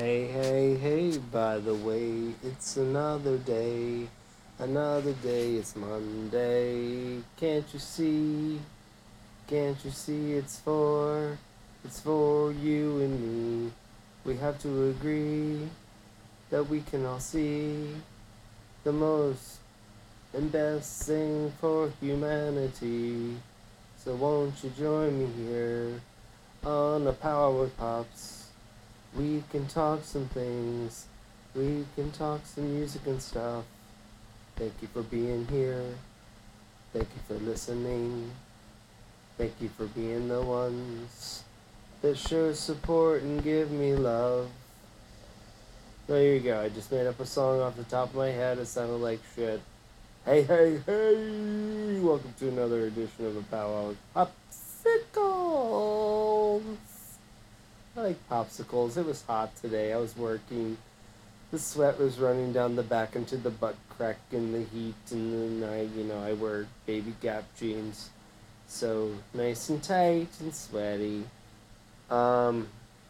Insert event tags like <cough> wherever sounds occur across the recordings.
Hey, hey, hey, by the way, it's another day. Another day, it's Monday. Can't you see? Can't you see it's for? It's for you and me. We have to agree that we can all see the most and best thing for humanity. So won't you join me here on the Power Pops? We can talk some things. We can talk some music and stuff. Thank you for being here. Thank you for listening. Thank you for being the ones that show support and give me love. There you go. I just made up a song off the top of my head. It sounded like shit. Hey, hey, hey! Welcome to another edition of the Powwow. I like popsicles. It was hot today. I was working. The sweat was running down the back into the butt crack in the heat, and then I, you know, I wear baby Gap jeans, so nice and tight and sweaty. Um,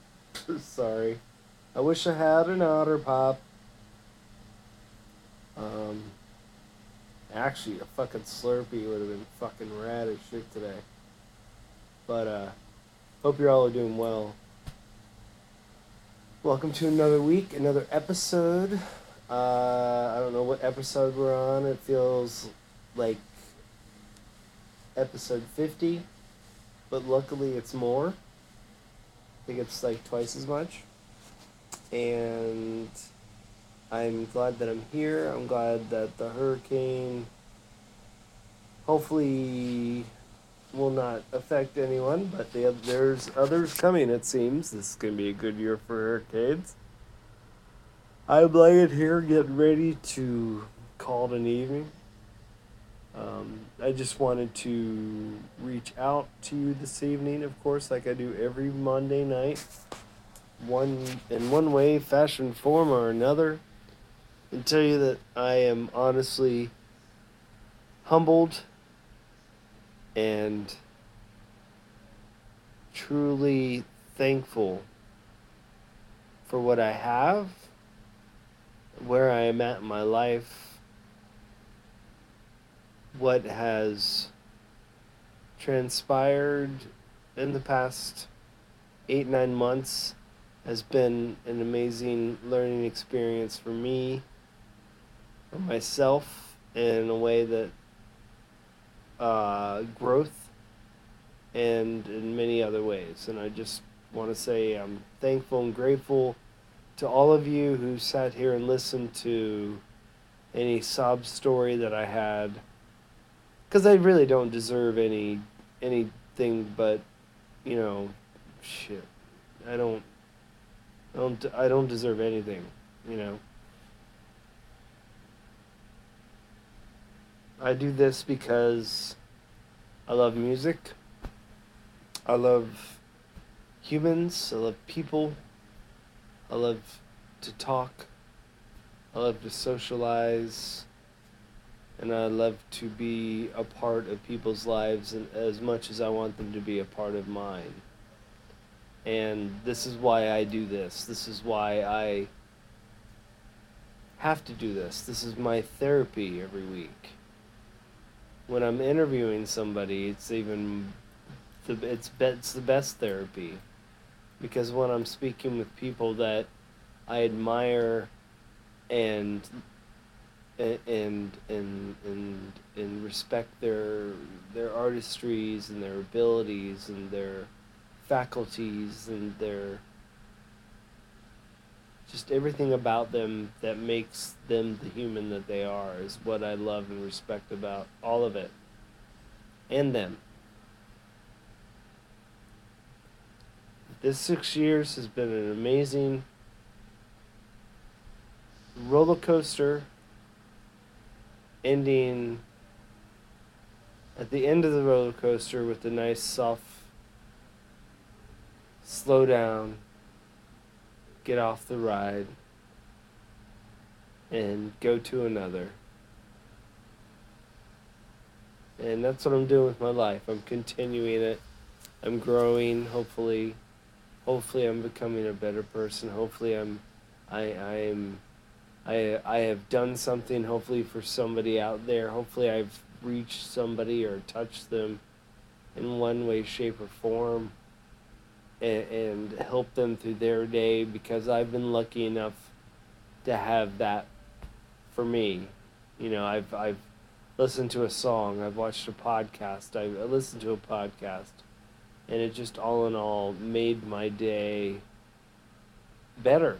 <laughs> sorry. I wish I had an otter pop. Um, actually, a fucking Slurpee would have been fucking rad as shit today. But uh, hope you're all doing well. Welcome to another week, another episode. Uh, I don't know what episode we're on. It feels like episode 50, but luckily it's more. I think it's like twice as much. And I'm glad that I'm here. I'm glad that the hurricane hopefully will not affect anyone, but they have, there's others coming, it seems. This is going to be a good year for hurricanes. I'm laying here getting ready to call it an evening. Um, I just wanted to reach out to you this evening, of course, like I do every Monday night, one in one way, fashion, form, or another, and tell you that I am honestly humbled and truly thankful for what I have, where I am at in my life, what has transpired in the past eight, nine months has been an amazing learning experience for me, for myself, in a way that uh, growth and in many other ways. And I just want to say I'm thankful and grateful to all of you who sat here and listened to any sob story that I had. Because I really don't deserve any anything but, you know, shit. I don't, I don't, I don't deserve anything, you know. I do this because I love music. I love humans. I love people. I love to talk. I love to socialize. And I love to be a part of people's lives as much as I want them to be a part of mine. And this is why I do this. This is why I have to do this. This is my therapy every week when I'm interviewing somebody, it's even the it's it's the best therapy. Because when I'm speaking with people that I admire and and and and and respect their their artistries and their abilities and their faculties and their just everything about them that makes them the human that they are is what I love and respect about all of it and them. This six years has been an amazing roller coaster ending at the end of the roller coaster with a nice soft slow down get off the ride and go to another. And that's what I'm doing with my life. I'm continuing it. I'm growing, hopefully. hopefully I'm becoming a better person. Hopefully I'm I I'm I I have done something hopefully for somebody out there. Hopefully I've reached somebody or touched them in one way, shape, or form and, and help them through their day because I've been lucky enough to have that for me. You know, I've I've listened to a song, I've watched a podcast, I listened to a podcast, and it just all in all made my day better.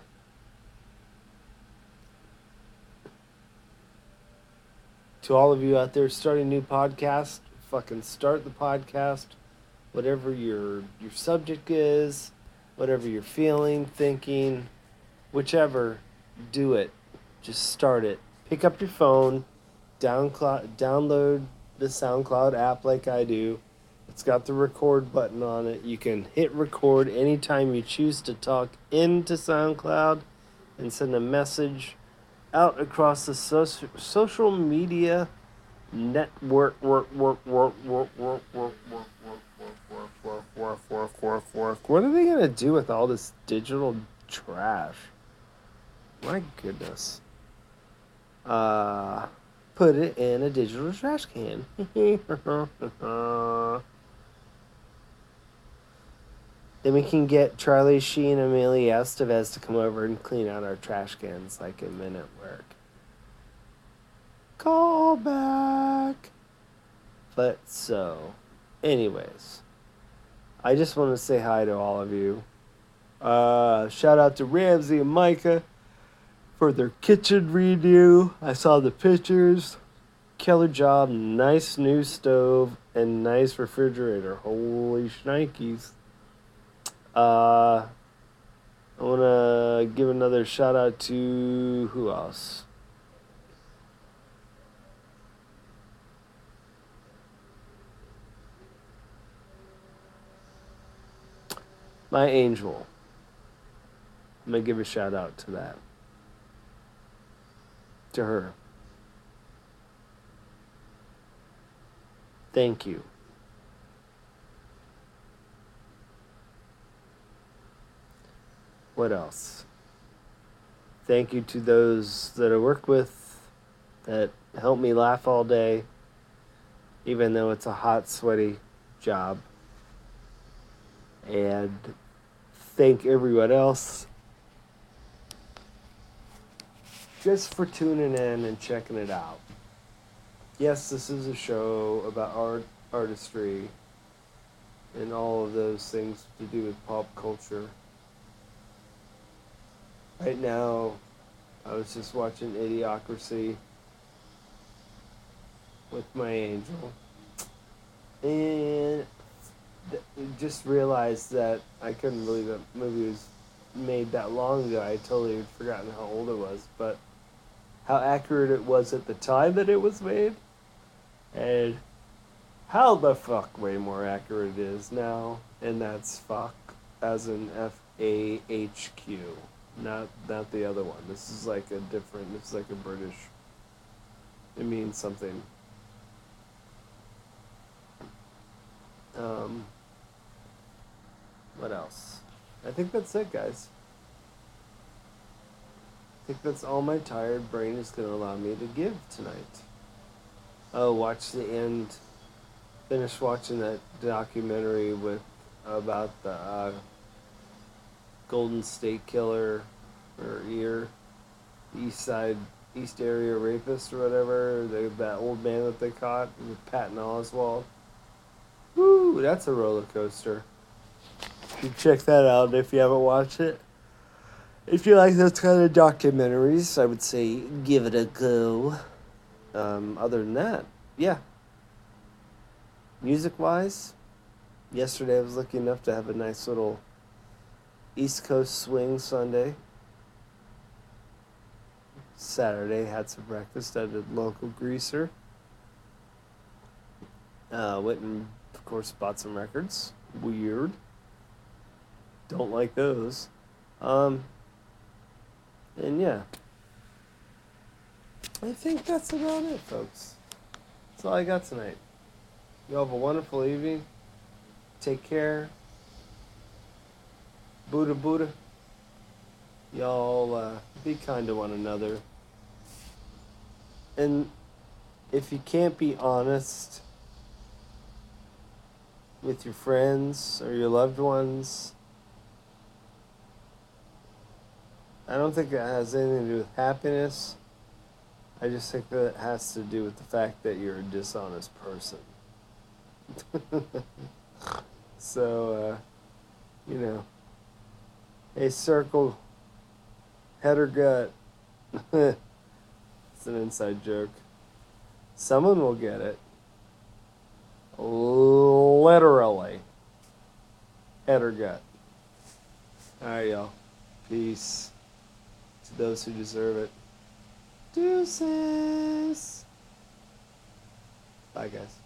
To all of you out there starting new podcast, fucking start the podcast whatever your your subject is, whatever you're feeling, thinking, whichever, do it. Just start it. Pick up your phone, download download the SoundCloud app like I do. It's got the record button on it. You can hit record anytime you choose to talk into SoundCloud and send a message out across the social social media network work work work work work work work work, work, work, work, work. What are they gonna do with all this digital trash? My goodness. Uh, put it in a digital trash can. <laughs> then we can get Charlie Sheen and Emilio Estevez to come over and clean out our trash cans like Men at Work. Call back. But so, anyways. I just want to say hi to all of you. Uh, shout out to Ramsey and Micah for their kitchen redo. I saw the pictures. Killer job, nice new stove, and nice refrigerator. Holy shnikes. Uh, I want to give another shout out to who else? My angel. I'm going to give a shout out to that. To her. Thank you. What else? Thank you to those that I work with that help me laugh all day, even though it's a hot, sweaty job and thank everyone else just for tuning in and checking it out. Yes, this is a show about art, artistry, and all of those things to do with pop culture. Right now, I was just watching Idiocracy with my angel. And just realized that I couldn't believe that movie was made that long ago. I totally had forgotten how old it was, but how accurate it was at the time that it was made, and how the fuck way more accurate it is now, and that's fuck as in F A H Q, not not the other one. This is like a different. This is like a British. It means something. Um, what else? I think that's it, guys. I think that's all my tired brain is going to allow me to give tonight. Oh, watch the end. Finish watching that documentary with about the uh, Golden State Killer or ear, East Side East Area Rapist or whatever. The, that old man that they caught with Patton Oswalt. Woo, that's a roller coaster. You check that out if you haven't watched it. If you like those kind of documentaries, I would say give it a go. Um, other than that, yeah. Music wise, yesterday I was lucky enough to have a nice little East Coast swing Sunday. Saturday had some breakfast at a local greaser. Uh, went and of course, bought some records. Weird. Don't like those. Um, and yeah. I think that's about it, folks. That's all I got tonight. Y'all have a wonderful evening. Take care. Buddha Buddha. Y'all uh, be kind to one another. And if you can't be honest with your friends or your loved ones, I don't think it has anything to do with happiness. I just think that it has to do with the fact that you're a dishonest person. <laughs> so, uh, you know, a circle, head or gut. <laughs> it's an inside joke. Someone will get it. Literally. Head or gut. Alright, y'all. Peace to those who deserve it. Deuces. Bye, guys.